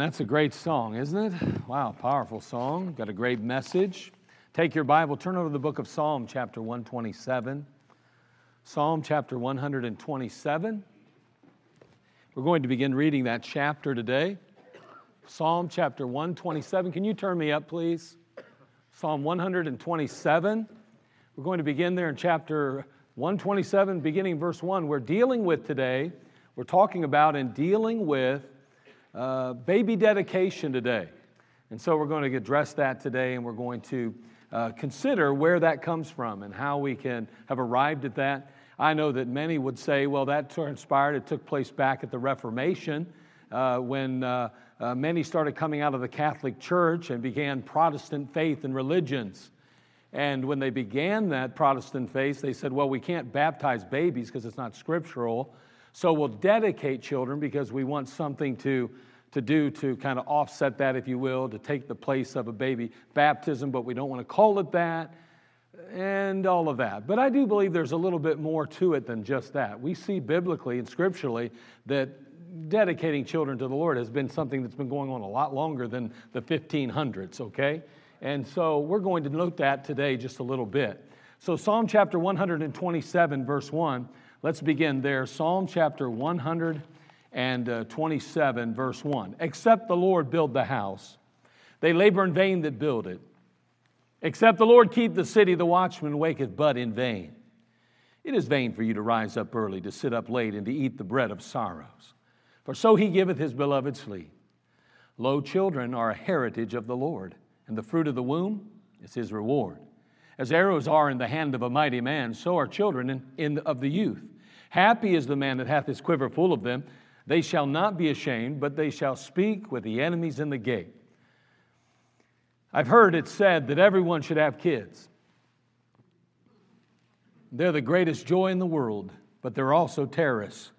That's a great song, isn't it? Wow, powerful song. Got a great message. Take your Bible, turn over to the book of Psalm, chapter 127. Psalm chapter 127. We're going to begin reading that chapter today. Psalm chapter 127. Can you turn me up, please? Psalm 127. We're going to begin there in chapter 127, beginning verse 1. We're dealing with today, we're talking about and dealing with uh, baby dedication today. And so we're going to address that today, and we're going to uh, consider where that comes from and how we can have arrived at that. I know that many would say, well, that transpired, it took place back at the Reformation uh, when uh, uh, many started coming out of the Catholic Church and began Protestant faith and religions. And when they began that Protestant faith, they said, well, we can't baptize babies because it's not scriptural. So we'll dedicate children because we want something to, to do to kind of offset that, if you will, to take the place of a baby baptism, but we don't want to call it that, and all of that. But I do believe there's a little bit more to it than just that. We see biblically and scripturally that dedicating children to the Lord has been something that's been going on a lot longer than the 1500s, okay? And so we're going to note that today just a little bit. So, Psalm chapter 127, verse 1, let's begin there. Psalm chapter 127, verse 1. Except the Lord build the house, they labor in vain that build it. Except the Lord keep the city, the watchman waketh but in vain. It is vain for you to rise up early, to sit up late, and to eat the bread of sorrows. For so he giveth his beloved sleep. Lo, children are a heritage of the Lord, and the fruit of the womb is his reward. As arrows are in the hand of a mighty man, so are children in, in of the youth. Happy is the man that hath his quiver full of them. They shall not be ashamed, but they shall speak with the enemies in the gate. I've heard it said that everyone should have kids. They're the greatest joy in the world, but they're also terrorists.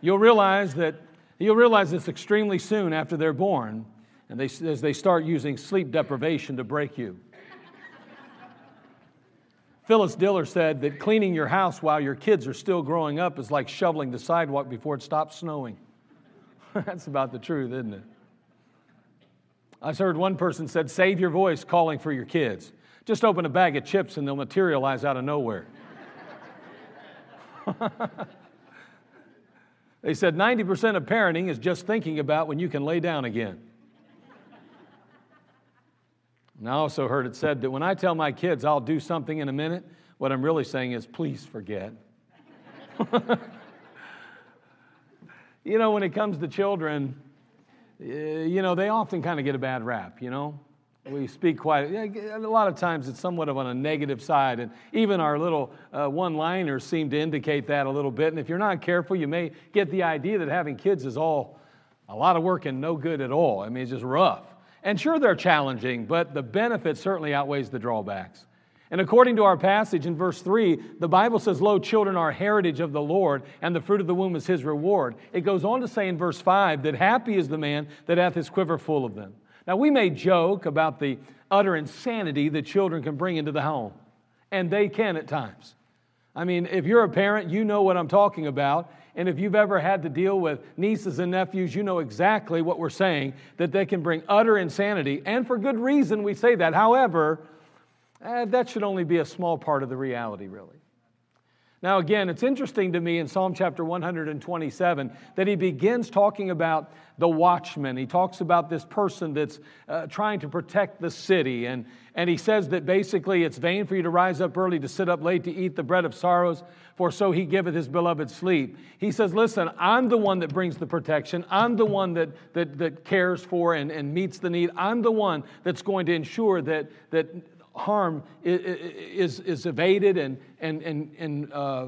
You'll realize that you'll realize this extremely soon after they're born, and they, as they start using sleep deprivation to break you. Phyllis Diller said that cleaning your house while your kids are still growing up is like shoveling the sidewalk before it stops snowing. That's about the truth, isn't it? I just heard one person said, "Save your voice calling for your kids." Just open a bag of chips and they'll materialize out of nowhere. they said 90% of parenting is just thinking about when you can lay down again. And I also heard it said that when I tell my kids I'll do something in a minute, what I'm really saying is, please forget. you know, when it comes to children, eh, you know, they often kind of get a bad rap, you know? we speak quite a lot of times it's somewhat of on a negative side and even our little uh, one liners seem to indicate that a little bit and if you're not careful you may get the idea that having kids is all a lot of work and no good at all i mean it's just rough and sure they're challenging but the benefit certainly outweighs the drawbacks and according to our passage in verse 3, the Bible says, Lo, children are heritage of the Lord, and the fruit of the womb is his reward. It goes on to say in verse 5 that happy is the man that hath his quiver full of them. Now, we may joke about the utter insanity that children can bring into the home, and they can at times. I mean, if you're a parent, you know what I'm talking about. And if you've ever had to deal with nieces and nephews, you know exactly what we're saying that they can bring utter insanity. And for good reason, we say that. However, eh, that should only be a small part of the reality, really. Now, again, it's interesting to me in Psalm chapter 127 that he begins talking about the watchman. He talks about this person that's uh, trying to protect the city. And, and he says that basically it's vain for you to rise up early, to sit up late, to eat the bread of sorrows, for so he giveth his beloved sleep. He says, Listen, I'm the one that brings the protection. I'm the one that, that, that cares for and, and meets the need. I'm the one that's going to ensure that, that harm is, is evaded and, and, and, and, uh,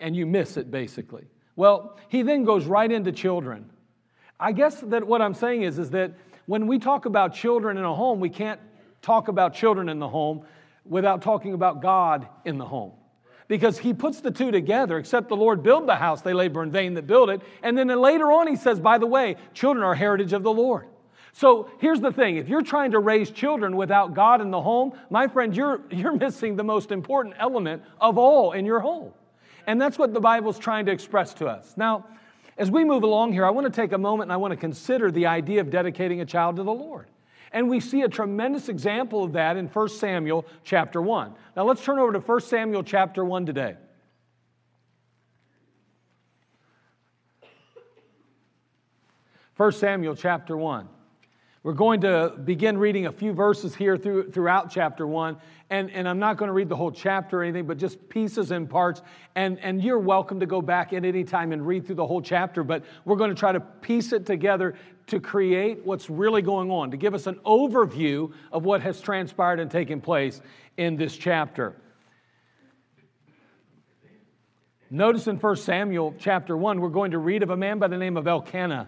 and you miss it, basically. Well, he then goes right into children. I guess that what I'm saying is, is that when we talk about children in a home, we can't talk about children in the home without talking about God in the home. Because he puts the two together, except the Lord build the house, they labor in vain that build it. And then later on, he says, by the way, children are heritage of the Lord. So here's the thing if you're trying to raise children without God in the home, my friend, you're, you're missing the most important element of all in your home. And that's what the Bible's trying to express to us. Now, as we move along here, I want to take a moment and I want to consider the idea of dedicating a child to the Lord. And we see a tremendous example of that in 1 Samuel chapter 1. Now let's turn over to 1 Samuel chapter 1 today. 1 Samuel chapter 1. We're going to begin reading a few verses here through, throughout chapter one. And, and I'm not going to read the whole chapter or anything, but just pieces and parts. And, and you're welcome to go back at any time and read through the whole chapter. But we're going to try to piece it together to create what's really going on, to give us an overview of what has transpired and taken place in this chapter. Notice in 1 Samuel chapter 1, we're going to read of a man by the name of Elkanah.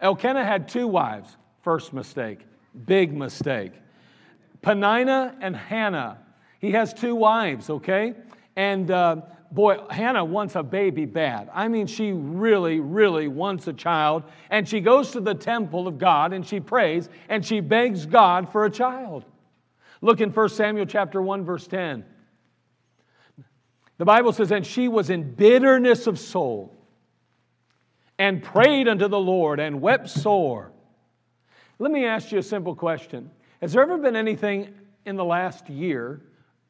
Elkanah had two wives. First mistake, big mistake. Penina and Hannah. He has two wives, okay? And uh, boy, Hannah wants a baby bad. I mean, she really, really wants a child. And she goes to the temple of God and she prays and she begs God for a child. Look in 1 Samuel chapter 1, verse 10. The Bible says, And she was in bitterness of soul and prayed unto the Lord and wept sore. Let me ask you a simple question Has there ever been anything in the last year,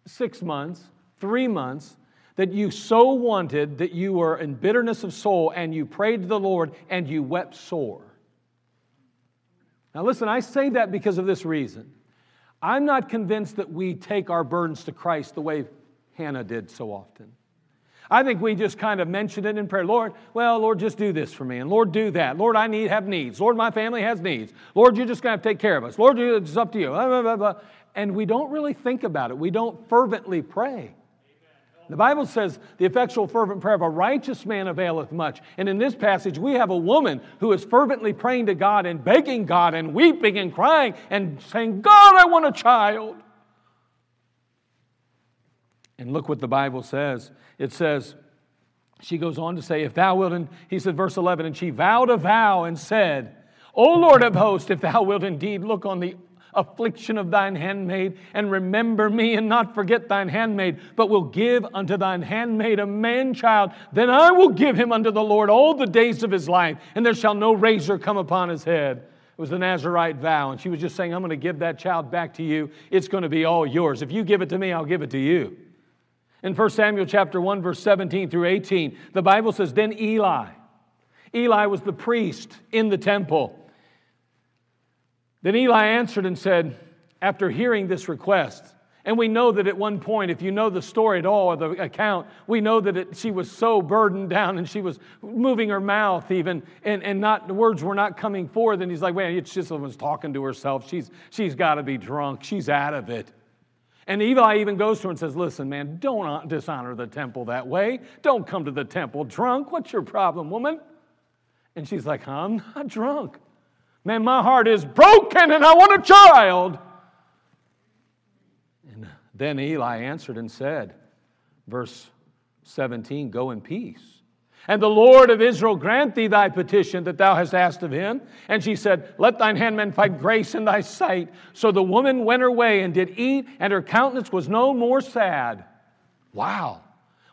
six months, three months, that you so wanted that you were in bitterness of soul and you prayed to the Lord and you wept sore? Now, listen, I say that because of this reason. I'm not convinced that we take our burdens to Christ the way Hannah did so often. I think we just kind of mention it in prayer. Lord, well, Lord, just do this for me. And Lord, do that. Lord, I need have needs. Lord, my family has needs. Lord, you're just going to take care of us. Lord, it's up to you. Blah, blah, blah, and we don't really think about it. We don't fervently pray. The Bible says the effectual, fervent prayer of a righteous man availeth much. And in this passage, we have a woman who is fervently praying to God and begging God and weeping and crying and saying, God, I want a child. And look what the Bible says. It says, she goes on to say, If thou wilt, and he said, verse 11, and she vowed a vow and said, O Lord of hosts, if thou wilt indeed look on the affliction of thine handmaid, and remember me, and not forget thine handmaid, but will give unto thine handmaid a man child, then I will give him unto the Lord all the days of his life, and there shall no razor come upon his head. It was the Nazarite vow, and she was just saying, I'm going to give that child back to you. It's going to be all yours. If you give it to me, I'll give it to you. In 1 Samuel chapter 1, verse 17 through 18, the Bible says, Then Eli, Eli was the priest in the temple. Then Eli answered and said, after hearing this request, and we know that at one point, if you know the story at all or the account, we know that it, she was so burdened down and she was moving her mouth even, and, and not the words were not coming forth. And he's like, "Man, it's just was talking to herself. She's she's got to be drunk. She's out of it." And Eli even goes to her and says, Listen, man, don't dishonor the temple that way. Don't come to the temple drunk. What's your problem, woman? And she's like, I'm not drunk. Man, my heart is broken and I want a child. And then Eli answered and said, verse 17, Go in peace. And the Lord of Israel grant thee thy petition that thou hast asked of him. And she said, Let thine handmaid find grace in thy sight. So the woman went her way and did eat, and her countenance was no more sad. Wow.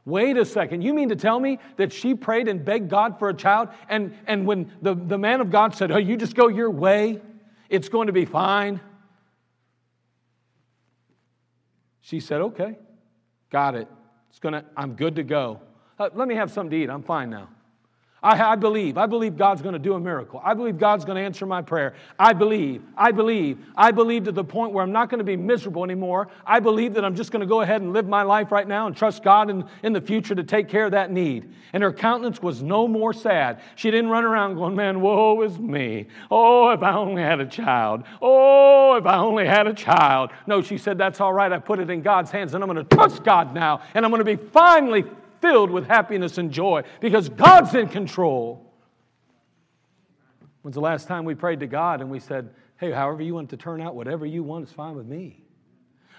Wait a second. You mean to tell me that she prayed and begged God for a child? And, and when the, the man of God said, Oh, you just go your way, it's going to be fine. She said, Okay, got it. It's gonna, I'm good to go. Uh, let me have something to eat. I'm fine now. I, I believe. I believe God's going to do a miracle. I believe God's going to answer my prayer. I believe. I believe. I believe to the point where I'm not going to be miserable anymore. I believe that I'm just going to go ahead and live my life right now and trust God in, in the future to take care of that need. And her countenance was no more sad. She didn't run around going, Man, woe is me. Oh, if I only had a child. Oh, if I only had a child. No, she said, That's all right. I put it in God's hands and I'm going to trust God now. And I'm going to be finally filled with happiness and joy because God's in control. When's the last time we prayed to God and we said, Hey, however you want it to turn out, whatever you want is fine with me?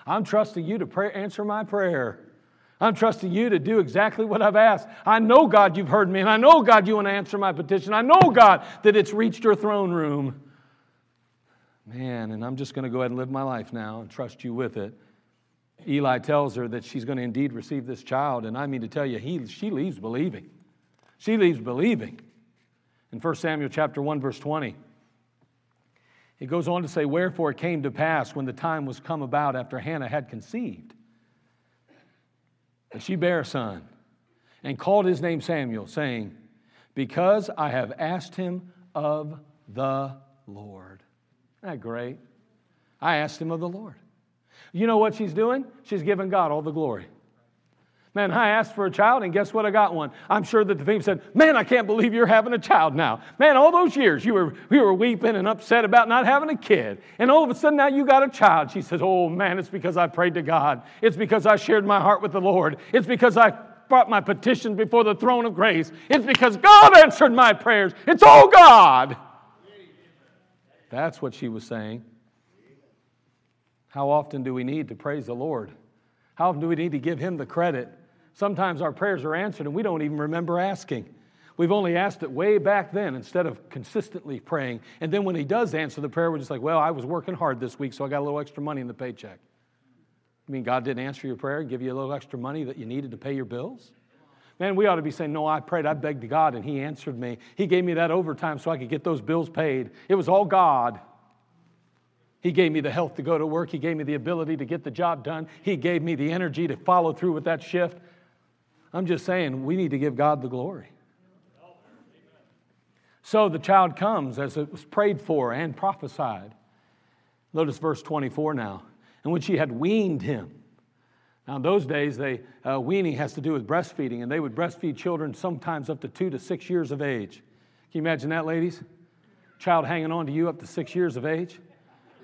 I'm trusting you to pray, answer my prayer. I'm trusting you to do exactly what I've asked. I know, God, you've heard me, and I know, God, you want to answer my petition. I know, God, that it's reached your throne room. Man, and I'm just going to go ahead and live my life now and trust you with it. Eli tells her that she's going to indeed receive this child, and I mean to tell you, he, she leaves believing. She leaves believing. In 1 Samuel chapter 1, verse 20, it goes on to say, Wherefore it came to pass when the time was come about after Hannah had conceived, that she bare a son, and called his name Samuel, saying, Because I have asked him of the Lord. Isn't that great? I asked him of the Lord. You know what she's doing? She's giving God all the glory. Man, I asked for a child, and guess what? I got one. I'm sure that the family said, Man, I can't believe you're having a child now. Man, all those years you were, you were weeping and upset about not having a kid. And all of a sudden now you got a child. She says, Oh, man, it's because I prayed to God. It's because I shared my heart with the Lord. It's because I brought my petition before the throne of grace. It's because God answered my prayers. It's all God. That's what she was saying. How often do we need to praise the Lord? How often do we need to give Him the credit? Sometimes our prayers are answered and we don't even remember asking. We've only asked it way back then instead of consistently praying. And then when He does answer the prayer, we're just like, well, I was working hard this week, so I got a little extra money in the paycheck. You mean God didn't answer your prayer, and give you a little extra money that you needed to pay your bills? Man, we ought to be saying, No, I prayed, I begged God, and He answered me. He gave me that overtime so I could get those bills paid. It was all God. He gave me the health to go to work. He gave me the ability to get the job done. He gave me the energy to follow through with that shift. I'm just saying, we need to give God the glory. So the child comes as it was prayed for and prophesied. Notice verse 24 now. And when she had weaned him, Now, in those days, they, uh, weaning has to do with breastfeeding, and they would breastfeed children sometimes up to two to six years of age. Can you imagine that, ladies? Child hanging on to you up to six years of age?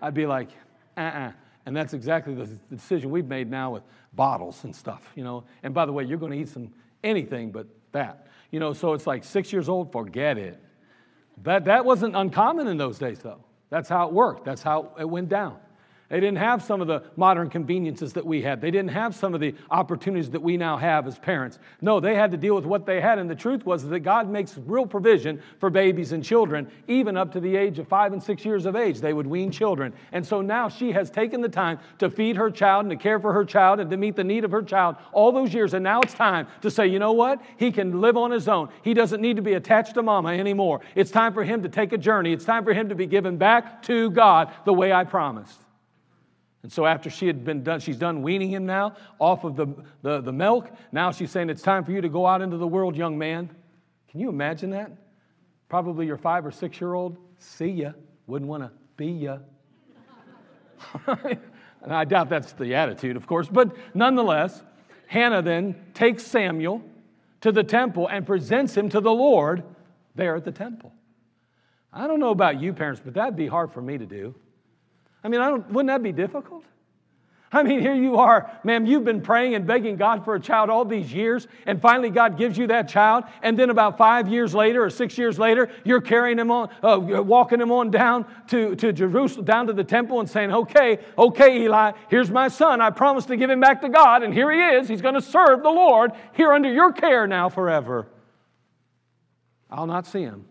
I'd be like, uh uh-uh. uh And that's exactly the, the decision we've made now with bottles and stuff, you know. And by the way, you're going to eat some anything but that. You know, so it's like six years old, forget it. That, that wasn't uncommon in those days, though. That's how it worked, that's how it went down. They didn't have some of the modern conveniences that we had. They didn't have some of the opportunities that we now have as parents. No, they had to deal with what they had. And the truth was that God makes real provision for babies and children, even up to the age of five and six years of age. They would wean children. And so now she has taken the time to feed her child and to care for her child and to meet the need of her child all those years. And now it's time to say, you know what? He can live on his own. He doesn't need to be attached to mama anymore. It's time for him to take a journey. It's time for him to be given back to God the way I promised. And so after she had been done, she's done weaning him now off of the, the, the milk. Now she's saying, It's time for you to go out into the world, young man. Can you imagine that? Probably your five or six year old, see ya, wouldn't want to be ya. and I doubt that's the attitude, of course, but nonetheless, Hannah then takes Samuel to the temple and presents him to the Lord there at the temple. I don't know about you parents, but that'd be hard for me to do. I mean, I don't, wouldn't that be difficult? I mean, here you are, ma'am, you've been praying and begging God for a child all these years, and finally God gives you that child, and then about five years later or six years later, you're carrying him on, uh, walking him on down to, to Jerusalem, down to the temple, and saying, Okay, okay, Eli, here's my son. I promised to give him back to God, and here he is. He's going to serve the Lord here under your care now forever. I'll not see him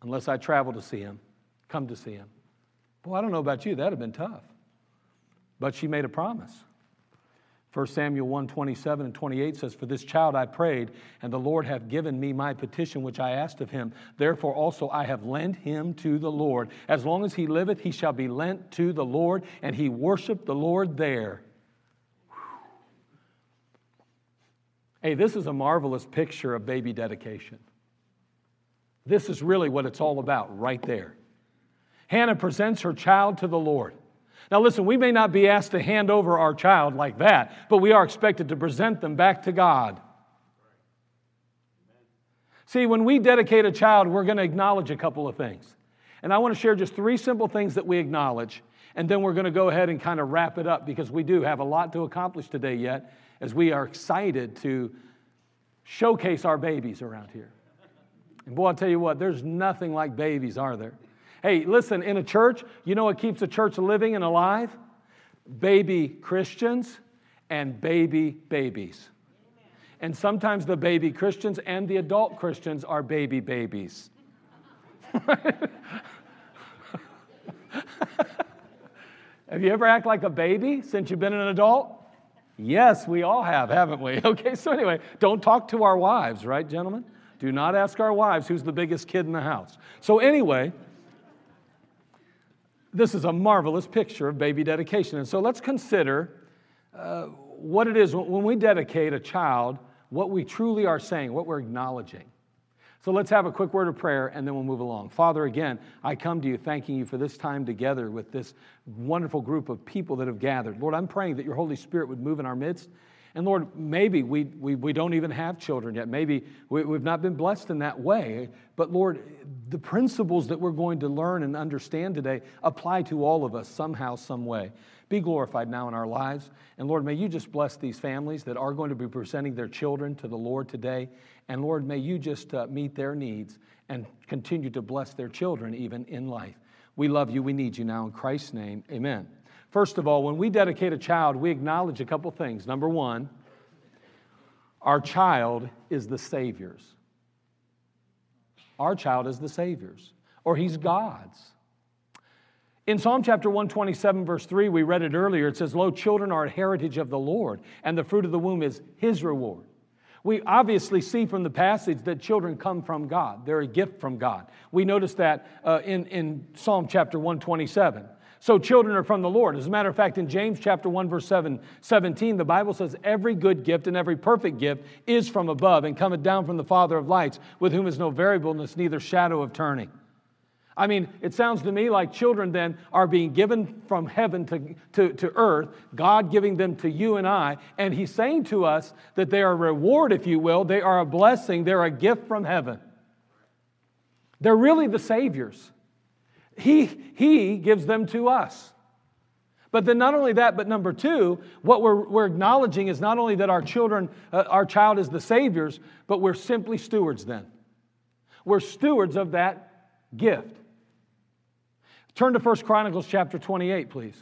unless I travel to see him come to see him. Boy, I don't know about you, that'd have been tough. But she made a promise. 1 Samuel 1 27 and 28 says, For this child I prayed, and the Lord hath given me my petition which I asked of him. Therefore also I have lent him to the Lord. As long as he liveth, he shall be lent to the Lord, and he worshiped the Lord there. Hey, this is a marvelous picture of baby dedication. This is really what it's all about right there. Hannah presents her child to the Lord. Now, listen, we may not be asked to hand over our child like that, but we are expected to present them back to God. See, when we dedicate a child, we're going to acknowledge a couple of things. And I want to share just three simple things that we acknowledge, and then we're going to go ahead and kind of wrap it up because we do have a lot to accomplish today yet as we are excited to showcase our babies around here. And boy, I'll tell you what, there's nothing like babies, are there? Hey, listen, in a church, you know what keeps a church living and alive? Baby Christians and baby babies. And sometimes the baby Christians and the adult Christians are baby babies. have you ever act like a baby since you've been an adult? Yes, we all have, haven't we? Okay, so anyway, don't talk to our wives, right, gentlemen? Do not ask our wives who's the biggest kid in the house. So, anyway, this is a marvelous picture of baby dedication. And so let's consider uh, what it is when we dedicate a child, what we truly are saying, what we're acknowledging. So let's have a quick word of prayer and then we'll move along. Father, again, I come to you thanking you for this time together with this wonderful group of people that have gathered. Lord, I'm praying that your Holy Spirit would move in our midst and Lord, maybe we, we, we don't even have children yet. Maybe we, we've not been blessed in that way. But Lord, the principles that we're going to learn and understand today apply to all of us somehow, some way. Be glorified now in our lives. And Lord, may you just bless these families that are going to be presenting their children to the Lord today. And Lord, may you just uh, meet their needs and continue to bless their children even in life. We love you. We need you now. In Christ's name, amen. First of all, when we dedicate a child, we acknowledge a couple things. Number one, our child is the Savior's. Our child is the Savior's, or He's God's. In Psalm chapter 127, verse 3, we read it earlier. It says, Lo, children are a heritage of the Lord, and the fruit of the womb is His reward. We obviously see from the passage that children come from God. They're a gift from God. We notice that uh, in, in Psalm chapter 127. So children are from the Lord. As a matter of fact, in James chapter 1, verse 7, 17, the Bible says, Every good gift and every perfect gift is from above and cometh down from the Father of lights, with whom is no variableness, neither shadow of turning. I mean, it sounds to me like children then are being given from heaven to, to, to earth, God giving them to you and I. And He's saying to us that they are a reward, if you will. They are a blessing, they're a gift from heaven. They're really the Saviors. He, he gives them to us. But then, not only that, but number two, what we're, we're acknowledging is not only that our children, uh, our child is the Savior's, but we're simply stewards then. We're stewards of that gift. Turn to 1 Chronicles chapter 28, please.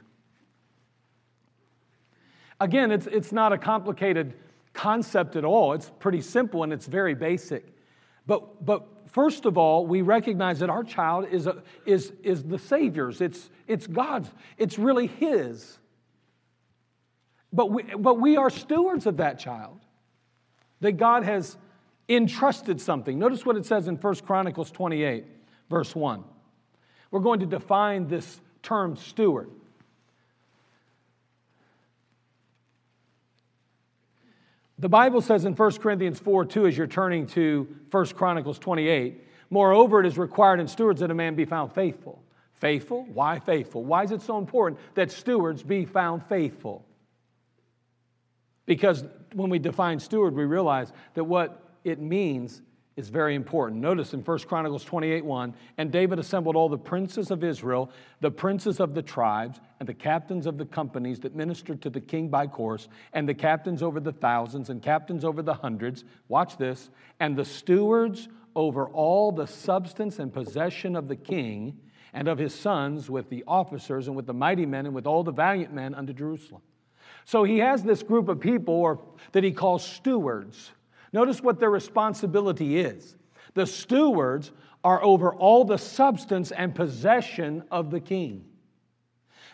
Again, it's, it's not a complicated concept at all. It's pretty simple and it's very basic. But, but first of all, we recognize that our child is, a, is, is the Savior's, it's, it's God's, it's really His. But we, but we are stewards of that child, that God has entrusted something. Notice what it says in 1 Chronicles 28, verse 1. We're going to define this term steward. The Bible says in 1 Corinthians 4 2, as you're turning to 1 Chronicles 28, moreover, it is required in stewards that a man be found faithful. Faithful? Why faithful? Why is it so important that stewards be found faithful? Because when we define steward, we realize that what it means is very important. Notice in 1 Chronicles 28 1, and David assembled all the princes of Israel, the princes of the tribes, and the captains of the companies that ministered to the king by course, and the captains over the thousands, and captains over the hundreds. Watch this. And the stewards over all the substance and possession of the king and of his sons with the officers and with the mighty men and with all the valiant men unto Jerusalem. So he has this group of people or, that he calls stewards. Notice what their responsibility is. The stewards are over all the substance and possession of the king.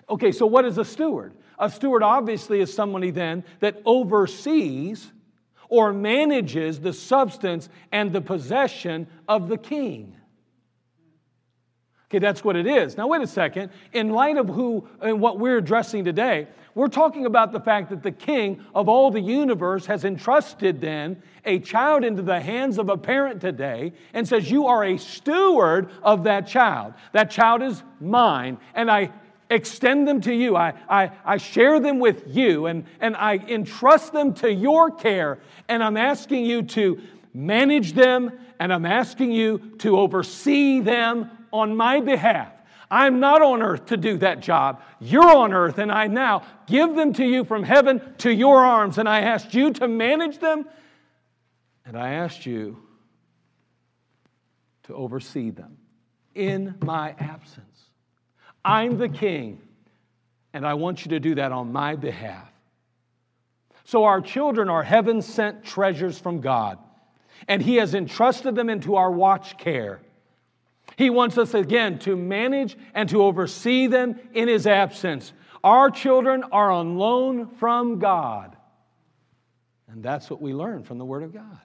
Okay, so what is a steward? A steward obviously is somebody then that oversees or manages the substance and the possession of the king. Okay, that's what it is. Now, wait a second. In light of who and what we're addressing today, we're talking about the fact that the king of all the universe has entrusted then a child into the hands of a parent today and says, You are a steward of that child. That child is mine, and I extend them to you. I, I, I share them with you, and, and I entrust them to your care. And I'm asking you to manage them, and I'm asking you to oversee them on my behalf. I'm not on earth to do that job. You're on earth, and I now give them to you from heaven to your arms. And I asked you to manage them, and I asked you to oversee them in my absence. I'm the king, and I want you to do that on my behalf. So, our children are heaven sent treasures from God, and He has entrusted them into our watch care. He wants us again to manage and to oversee them in His absence. Our children are on loan from God. And that's what we learn from the Word of God.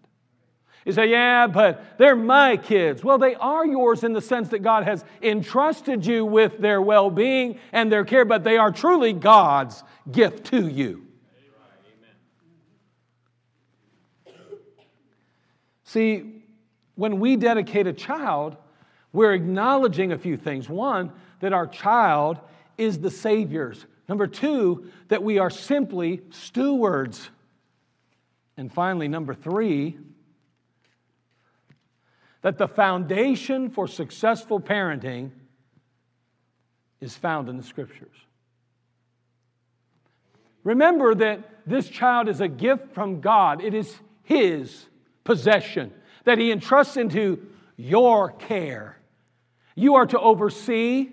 You say, yeah, but they're my kids. Well, they are yours in the sense that God has entrusted you with their well being and their care, but they are truly God's gift to you. See, when we dedicate a child, we're acknowledging a few things. One, that our child is the Savior's. Number two, that we are simply stewards. And finally, number three, that the foundation for successful parenting is found in the Scriptures. Remember that this child is a gift from God, it is His possession that He entrusts into your care. You are to oversee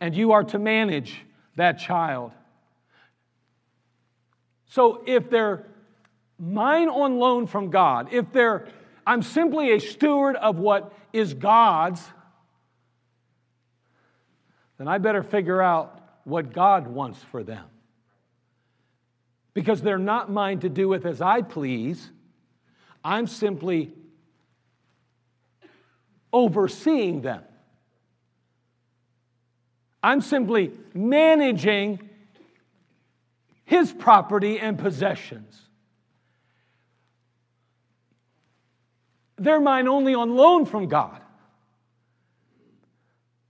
and you are to manage that child. So if they're mine on loan from God, if they're I'm simply a steward of what is God's, then I better figure out what God wants for them. Because they're not mine to do with as I please. I'm simply overseeing them. I'm simply managing his property and possessions. They're mine only on loan from God.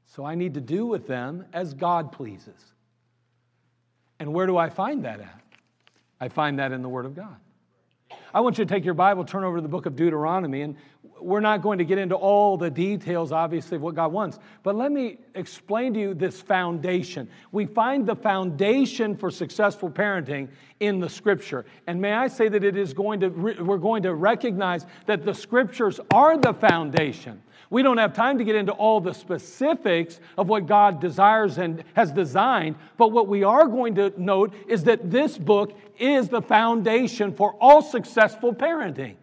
So I need to do with them as God pleases. And where do I find that at? I find that in the Word of God. I want you to take your Bible, turn over to the book of Deuteronomy, and we're not going to get into all the details, obviously, of what God wants, but let me explain to you this foundation. We find the foundation for successful parenting in the Scripture. And may I say that it is going to, we're going to recognize that the Scriptures are the foundation. We don't have time to get into all the specifics of what God desires and has designed, but what we are going to note is that this book is the foundation for all successful parenting.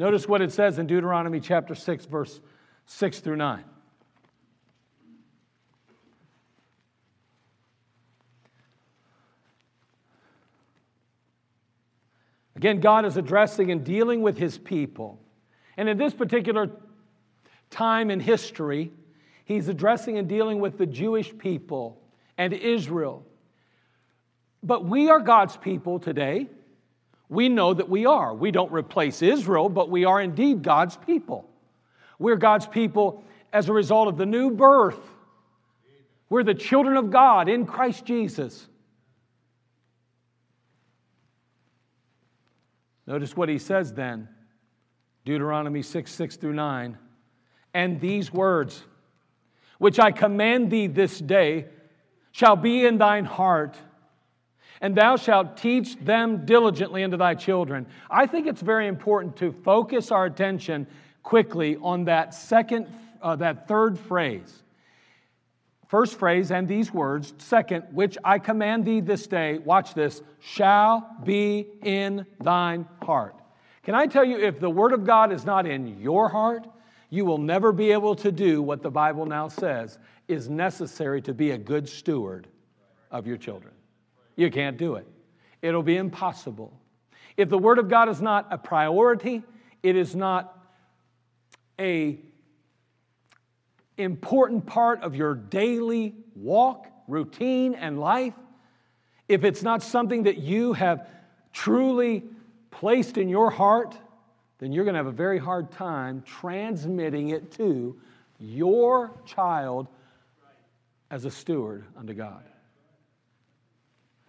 Notice what it says in Deuteronomy chapter 6, verse 6 through 9. Again, God is addressing and dealing with his people. And in this particular time in history, he's addressing and dealing with the Jewish people and Israel. But we are God's people today. We know that we are. We don't replace Israel, but we are indeed God's people. We're God's people as a result of the new birth. We're the children of God in Christ Jesus. Notice what he says then Deuteronomy 6 6 through 9 and these words, which I command thee this day, shall be in thine heart, and thou shalt teach them diligently unto thy children. I think it's very important to focus our attention quickly on that second, uh, that third phrase. First phrase, and these words. Second, which I command thee this day, watch this, shall be in thine heart. Can I tell you, if the word of God is not in your heart, you will never be able to do what the Bible now says is necessary to be a good steward of your children. You can't do it, it'll be impossible. If the Word of God is not a priority, it is not a important part of your daily walk, routine, and life, if it's not something that you have truly placed in your heart, then you're going to have a very hard time transmitting it to your child as a steward unto God.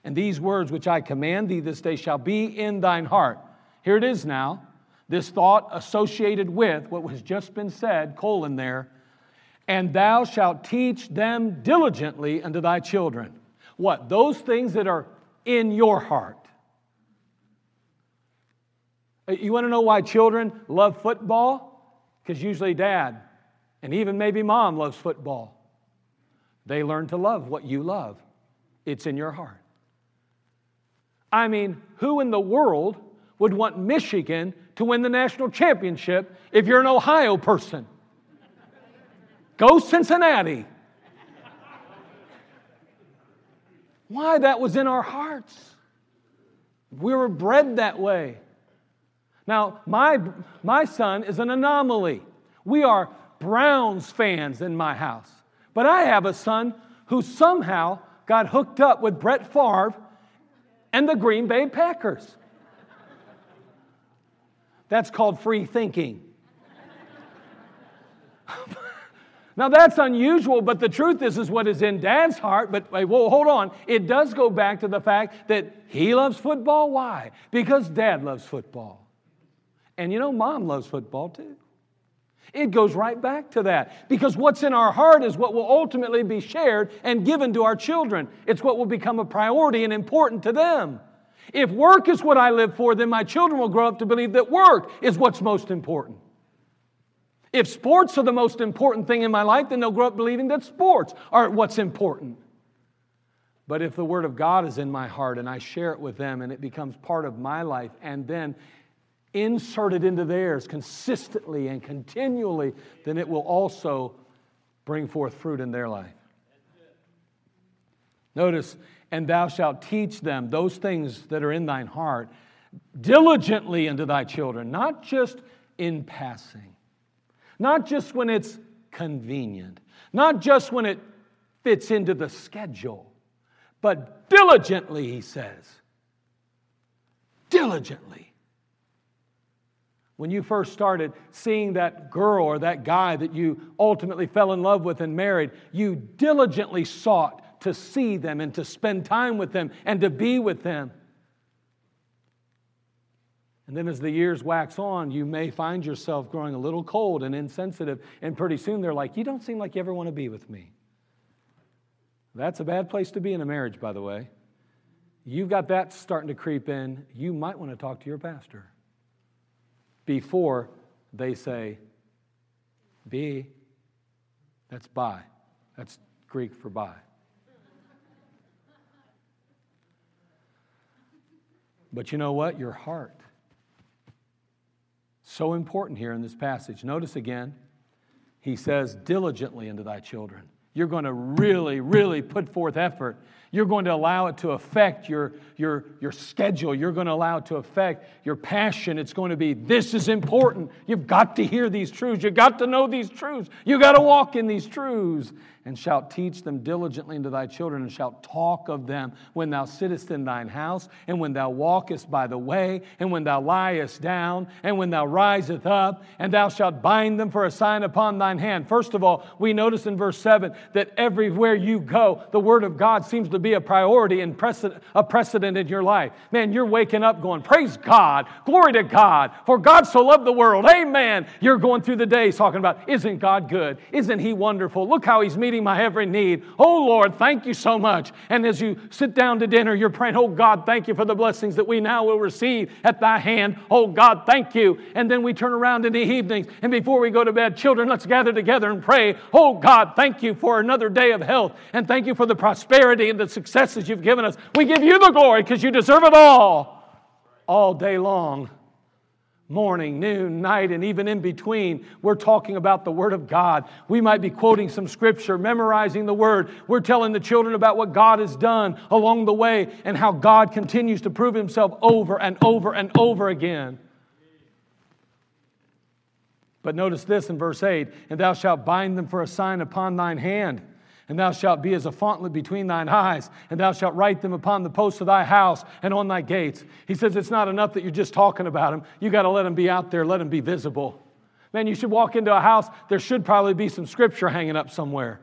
And these words which I command thee this day shall be in thine heart. Here it is now. This thought associated with what has just been said, colon there, and thou shalt teach them diligently unto thy children. What? Those things that are in your heart. Uh, you want to know why children love football? Because usually dad and even maybe mom loves football. They learn to love what you love, it's in your heart. I mean, who in the world would want Michigan to win the national championship if you're an Ohio person? Go Cincinnati. Why? That was in our hearts. We were bred that way. Now, my, my son is an anomaly. We are Browns fans in my house. But I have a son who somehow got hooked up with Brett Favre and the Green Bay Packers. That's called free thinking. now that's unusual, but the truth is, is what is in Dad's heart. But well, hold on, it does go back to the fact that he loves football. Why? Because Dad loves football. And you know, mom loves football too. It goes right back to that because what's in our heart is what will ultimately be shared and given to our children. It's what will become a priority and important to them. If work is what I live for, then my children will grow up to believe that work is what's most important. If sports are the most important thing in my life, then they'll grow up believing that sports are what's important. But if the Word of God is in my heart and I share it with them and it becomes part of my life, and then inserted into theirs consistently and continually, then it will also bring forth fruit in their life. Notice, and thou shalt teach them those things that are in thine heart diligently unto thy children, not just in passing, not just when it's convenient, not just when it fits into the schedule, but diligently, he says. Diligently. When you first started seeing that girl or that guy that you ultimately fell in love with and married, you diligently sought to see them and to spend time with them and to be with them. And then as the years wax on, you may find yourself growing a little cold and insensitive, and pretty soon they're like, You don't seem like you ever want to be with me. That's a bad place to be in a marriage, by the way. You've got that starting to creep in. You might want to talk to your pastor before they say be. That's by. That's Greek for by. But you know what? Your heart. So important here in this passage. Notice again, he says, diligently unto thy children. You're going to really, really put forth effort you're going to allow it to affect your, your, your schedule. You're going to allow it to affect your passion. It's going to be, this is important. You've got to hear these truths. You've got to know these truths. You've got to walk in these truths and shalt teach them diligently unto thy children, and shalt talk of them when thou sittest in thine house, and when thou walkest by the way, and when thou liest down, and when thou risest up, and thou shalt bind them for a sign upon thine hand. First of all, we notice in verse 7 that everywhere you go, the word of God seems to be a priority and precedent, a precedent in your life. Man, you're waking up going, Praise God, glory to God, for God so loved the world. Amen. You're going through the days talking about, Isn't God good? Isn't He wonderful? Look how He's meeting my every need. Oh Lord, thank you so much. And as you sit down to dinner, you're praying, Oh God, thank you for the blessings that we now will receive at thy hand. Oh God, thank you. And then we turn around in the evenings, and before we go to bed, children, let's gather together and pray. Oh God, thank you for another day of health, and thank you for the prosperity and the successes you've given us. We give you the glory because you deserve it all, all day long morning, noon, night, and even in between, we're talking about the Word of God. We might be quoting some scripture, memorizing the Word. We're telling the children about what God has done along the way and how God continues to prove Himself over and over and over again. But notice this in verse 8 and thou shalt bind them for a sign upon thine hand and thou shalt be as a frontlet between thine eyes, and thou shalt write them upon the posts of thy house and on thy gates. He says it's not enough that you're just talking about them. You got to let them be out there, let them be visible. Man, you should walk into a house, there should probably be some scripture hanging up somewhere.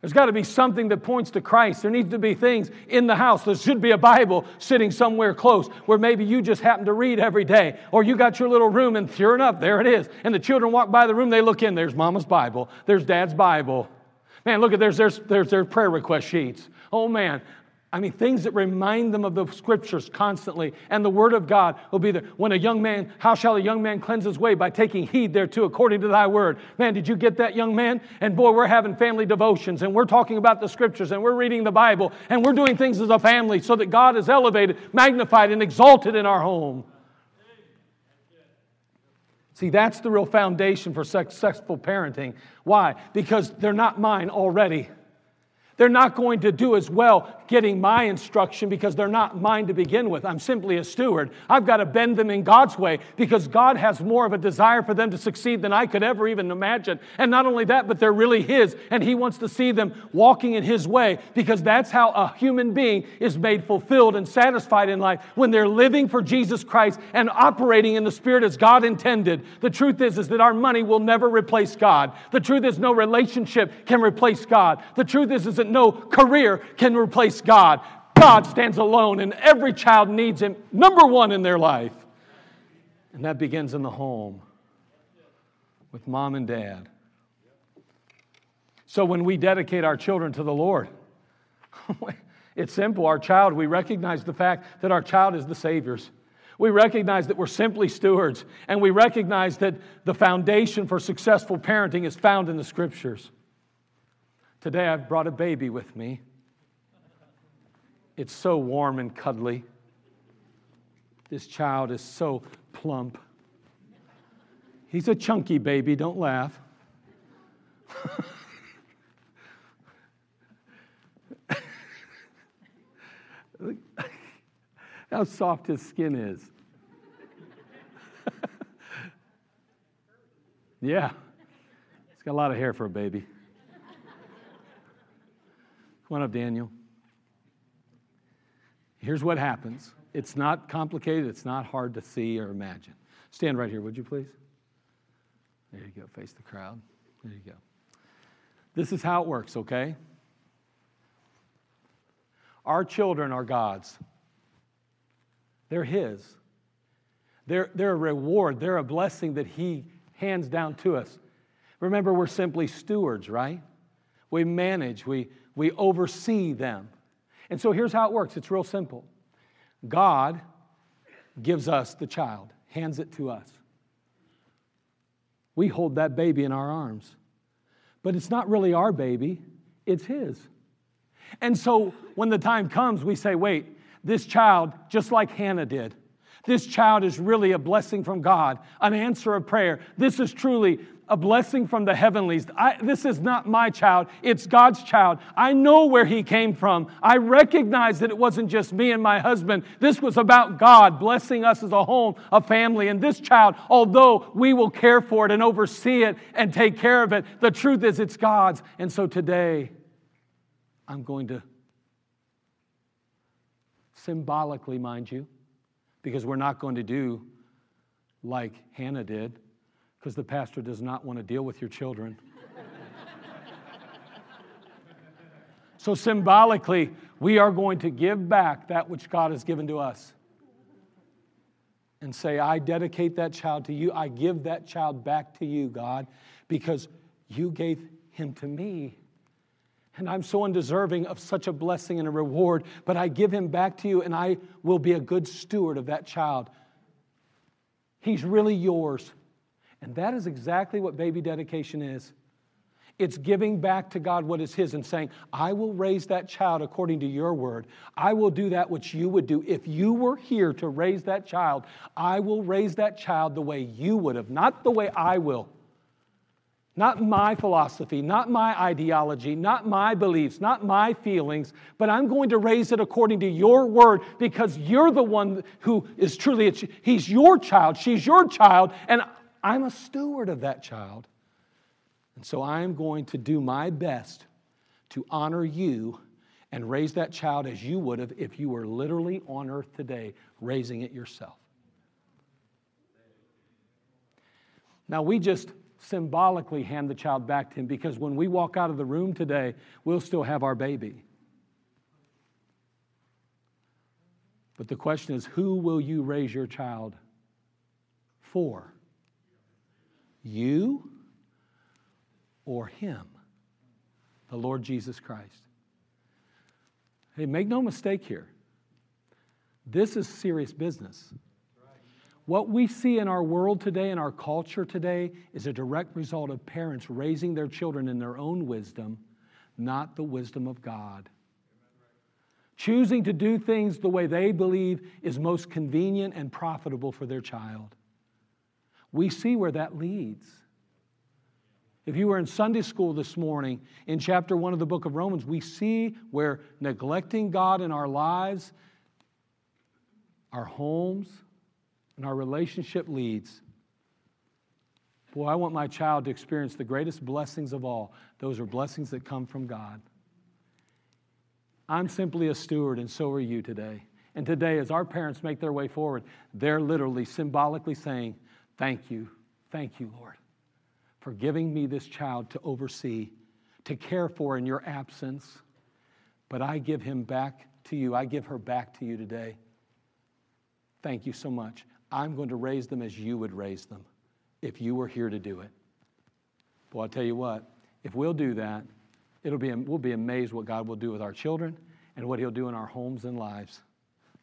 There's got to be something that points to Christ. There needs to be things in the house. There should be a Bible sitting somewhere close where maybe you just happen to read every day. Or you got your little room and sure enough, there it is. And the children walk by the room, they look in, there's mama's Bible, there's dad's Bible. Man, look at there's, there's, there's their prayer request sheets. Oh man, I mean, things that remind them of the scriptures constantly, and the word of God will be there. When a young man, how shall a young man cleanse his way? By taking heed thereto, according to thy word. Man, did you get that, young man? And boy, we're having family devotions, and we're talking about the scriptures, and we're reading the Bible, and we're doing things as a family so that God is elevated, magnified, and exalted in our home. See, that's the real foundation for successful parenting. Why? Because they're not mine already. They're not going to do as well getting my instruction because they're not mine to begin with. I'm simply a steward. I've got to bend them in God's way because God has more of a desire for them to succeed than I could ever even imagine. And not only that, but they're really His, and He wants to see them walking in His way because that's how a human being is made fulfilled and satisfied in life when they're living for Jesus Christ and operating in the Spirit as God intended. The truth is, is that our money will never replace God. The truth is, no relationship can replace God. The truth is, is that no career can replace God. God stands alone, and every child needs Him, number one in their life. And that begins in the home with mom and dad. So when we dedicate our children to the Lord, it's simple. Our child, we recognize the fact that our child is the Savior's. We recognize that we're simply stewards, and we recognize that the foundation for successful parenting is found in the Scriptures. Today I've brought a baby with me. It's so warm and cuddly. This child is so plump. He's a chunky baby, don't laugh. how soft his skin is. yeah, he's got a lot of hair for a baby. Come on up, Daniel. Here's what happens it's not complicated, it's not hard to see or imagine. Stand right here, would you please? There you go. Face the crowd. There you go. This is how it works, okay? Our children are God's, they're His. They're, they're a reward, they're a blessing that He hands down to us. Remember, we're simply stewards, right? We manage, we, we oversee them. And so here's how it works it's real simple God gives us the child, hands it to us. We hold that baby in our arms. But it's not really our baby, it's His. And so when the time comes, we say, wait, this child, just like Hannah did, this child is really a blessing from God, an answer of prayer. This is truly a blessing from the heavenlies. I, this is not my child, it's God's child. I know where he came from. I recognize that it wasn't just me and my husband. This was about God blessing us as a home, a family. And this child, although we will care for it and oversee it and take care of it, the truth is it's God's. And so today, I'm going to symbolically, mind you, because we're not going to do like Hannah did because the pastor does not want to deal with your children. so, symbolically, we are going to give back that which God has given to us and say, I dedicate that child to you. I give that child back to you, God, because you gave him to me. And I'm so undeserving of such a blessing and a reward, but I give him back to you, and I will be a good steward of that child. He's really yours. And that is exactly what baby dedication is. It's giving back to God what is His and saying, I will raise that child according to your word. I will do that which you would do. If you were here to raise that child, I will raise that child the way you would have, not the way I will. Not my philosophy, not my ideology, not my beliefs, not my feelings, but I'm going to raise it according to your word because you're the one who is truly, he's your child, she's your child, and I'm a steward of that child. And so I'm going to do my best to honor you and raise that child as you would have if you were literally on earth today raising it yourself. Now, we just symbolically hand the child back to him because when we walk out of the room today, we'll still have our baby. But the question is who will you raise your child for? You or Him, the Lord Jesus Christ. Hey, make no mistake here. This is serious business. What we see in our world today, in our culture today, is a direct result of parents raising their children in their own wisdom, not the wisdom of God. Choosing to do things the way they believe is most convenient and profitable for their child we see where that leads. If you were in Sunday school this morning, in chapter one of the book of Romans, we see where neglecting God in our lives, our homes, and our relationship leads. Boy, I want my child to experience the greatest blessings of all. Those are blessings that come from God. I'm simply a steward, and so are you today. And today, as our parents make their way forward, they're literally symbolically saying, Thank you. Thank you, Lord, for giving me this child to oversee, to care for in your absence. But I give him back to you. I give her back to you today. Thank you so much. I'm going to raise them as you would raise them if you were here to do it. Well, I'll tell you what, if we'll do that, it'll be, we'll be amazed what God will do with our children and what He'll do in our homes and lives.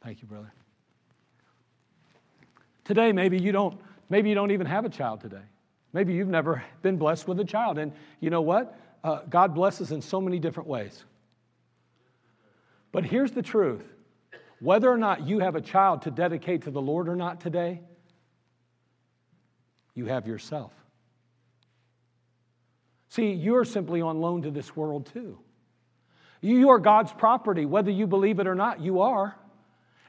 Thank you, brother. Today, maybe you don't Maybe you don't even have a child today. Maybe you've never been blessed with a child. And you know what? Uh, God blesses in so many different ways. But here's the truth whether or not you have a child to dedicate to the Lord or not today, you have yourself. See, you're simply on loan to this world too. You are God's property, whether you believe it or not, you are.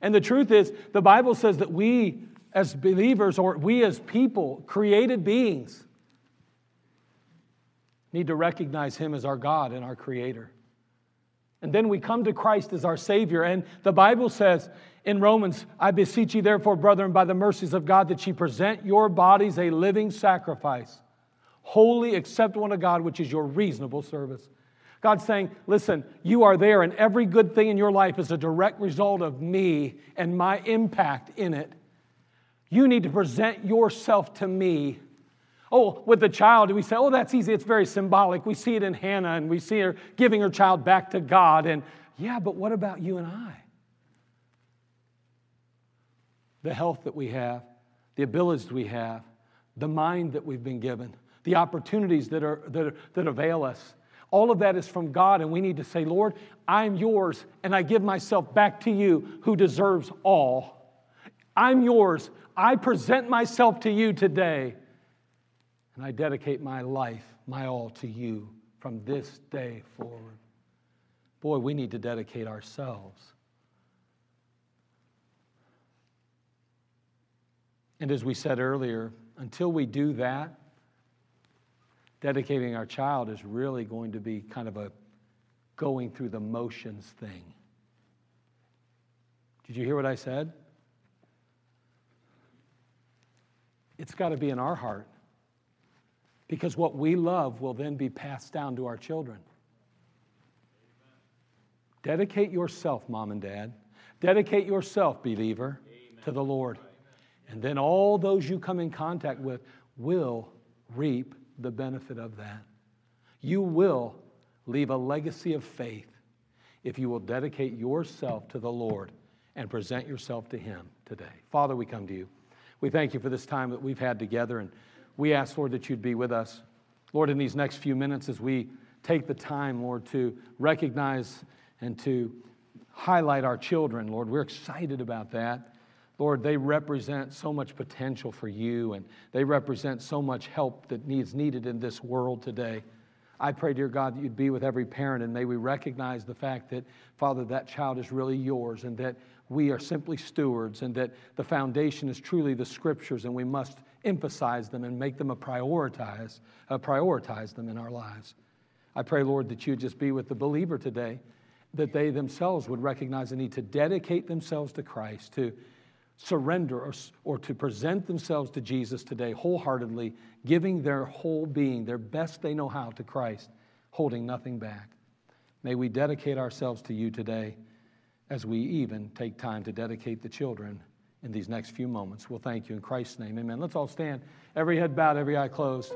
And the truth is, the Bible says that we as believers or we as people, created beings, need to recognize Him as our God and our Creator. And then we come to Christ as our Savior. And the Bible says in Romans, I beseech you, therefore, brethren, by the mercies of God, that ye present your bodies a living sacrifice, holy, acceptable to God, which is your reasonable service. God's saying, listen, you are there, and every good thing in your life is a direct result of me and my impact in it. You need to present yourself to me Oh, with the child, we say, oh, that's easy. It's very symbolic. We see it in Hannah and we see her giving her child back to God. And yeah, but what about you and I? The health that we have, the abilities we have, the mind that we've been given, the opportunities that, are, that, are, that avail us. All of that is from God, and we need to say, Lord, I'm yours, and I give myself back to you who deserves all. I'm yours. I present myself to you today. And I dedicate my life, my all to you from this day forward. Boy, we need to dedicate ourselves. And as we said earlier, until we do that, dedicating our child is really going to be kind of a going through the motions thing. Did you hear what I said? It's got to be in our heart because what we love will then be passed down to our children. Dedicate yourself, mom and dad. Dedicate yourself, believer, Amen. to the Lord. And then all those you come in contact with will reap the benefit of that. You will leave a legacy of faith if you will dedicate yourself to the Lord and present yourself to Him today. Father, we come to you. We thank you for this time that we've had together and we ask, Lord, that you'd be with us. Lord, in these next few minutes, as we take the time, Lord, to recognize and to highlight our children, Lord, we're excited about that. Lord, they represent so much potential for you, and they represent so much help that needs needed in this world today. I pray, dear God, that you'd be with every parent, and may we recognize the fact that, Father, that child is really yours, and that we are simply stewards, and that the foundation is truly the scriptures, and we must emphasize them and make them a prioritize, uh, prioritize them in our lives. I pray, Lord, that you just be with the believer today, that they themselves would recognize the need to dedicate themselves to Christ, to surrender or, or to present themselves to Jesus today wholeheartedly, giving their whole being, their best they know how to Christ, holding nothing back. May we dedicate ourselves to you today as we even take time to dedicate the children in these next few moments. We'll thank you in Christ's name. Amen. Let's all stand. Every head bowed, every eye closed.